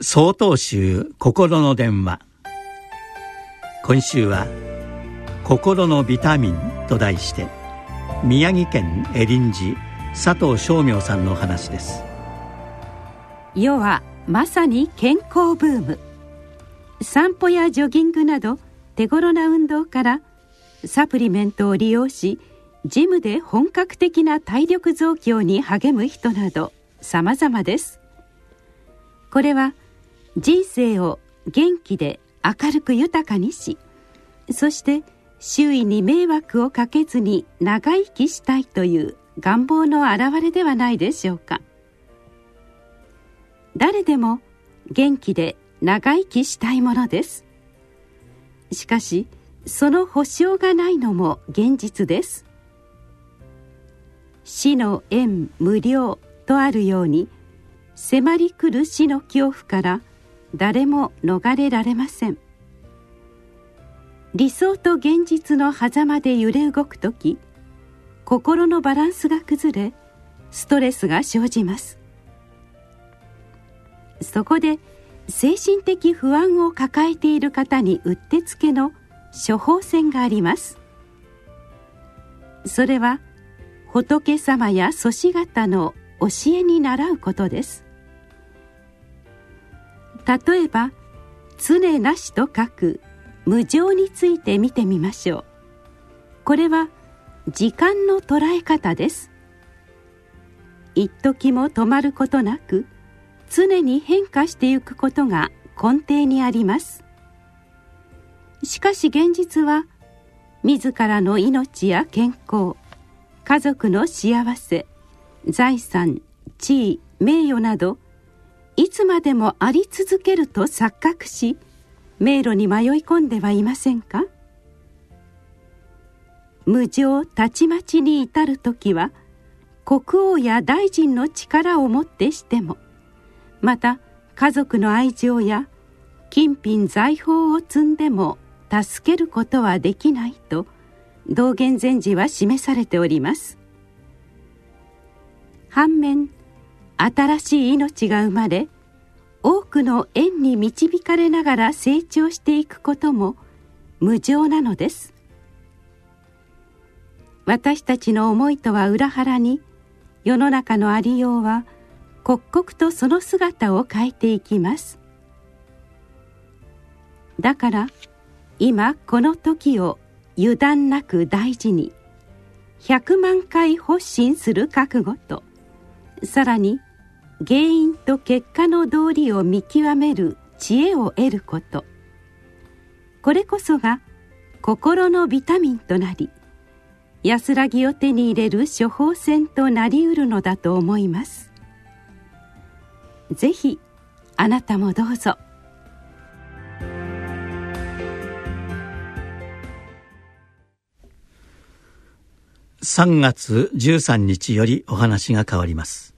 総統集心の電話。今週は「心のビタミン」と題して宮城県エリンジ佐藤正明さんの話です。世はまさに健康ブーム。散歩やジョギングなど手頃な運動からサプリメントを利用しジムで本格的な体力増強に励む人など様々です。これは人生を元気で明るく豊かにしそして周囲に迷惑をかけずに長生きしたいという願望の表れではないでしょうか。誰でも元気で長生きしたいものです。しかしその保証がないのも現実です。死の縁無料とあるように迫り来る死の恐怖から誰も逃れられません。理想と現実の狭間で揺れ動く時心のバランスが崩れストレスが生じます。そこで精神的不安を抱えている方にうってつけの処方箋があります。それは仏様や祖師方の教えに倣うことです。例えば常なしと書く無常について見てみましょう。これは時間の捉え方です。一時も止まることなく常に変化してゆくことが根底にあります。しかし現実は自らの命や健康家族の幸せ財産地位名誉などいつまでもあり続けると錯覚し迷路に迷い込んではいませんか？無常たちまちに至る時は国王や大臣の力をもってしてもまた家族の愛情や金品財宝を積んでも助けることはできないと道元禅師は示されております。反面新しい命が生まれ多くの縁に導かれながら成長していくことも無常なのです。私たちの思いとは裏腹に世の中のありようは刻々とその姿を変えていきます。だから今この時を油断なく大事に100万回発信する覚悟とさらに原因と結果の道理を見極める知恵を得ること。これこそが心のビタミンとなり安らぎを手に入れる処方箋となりうるのだと思います。ぜひあなたもどうぞ。3月13日よりお話が変わります。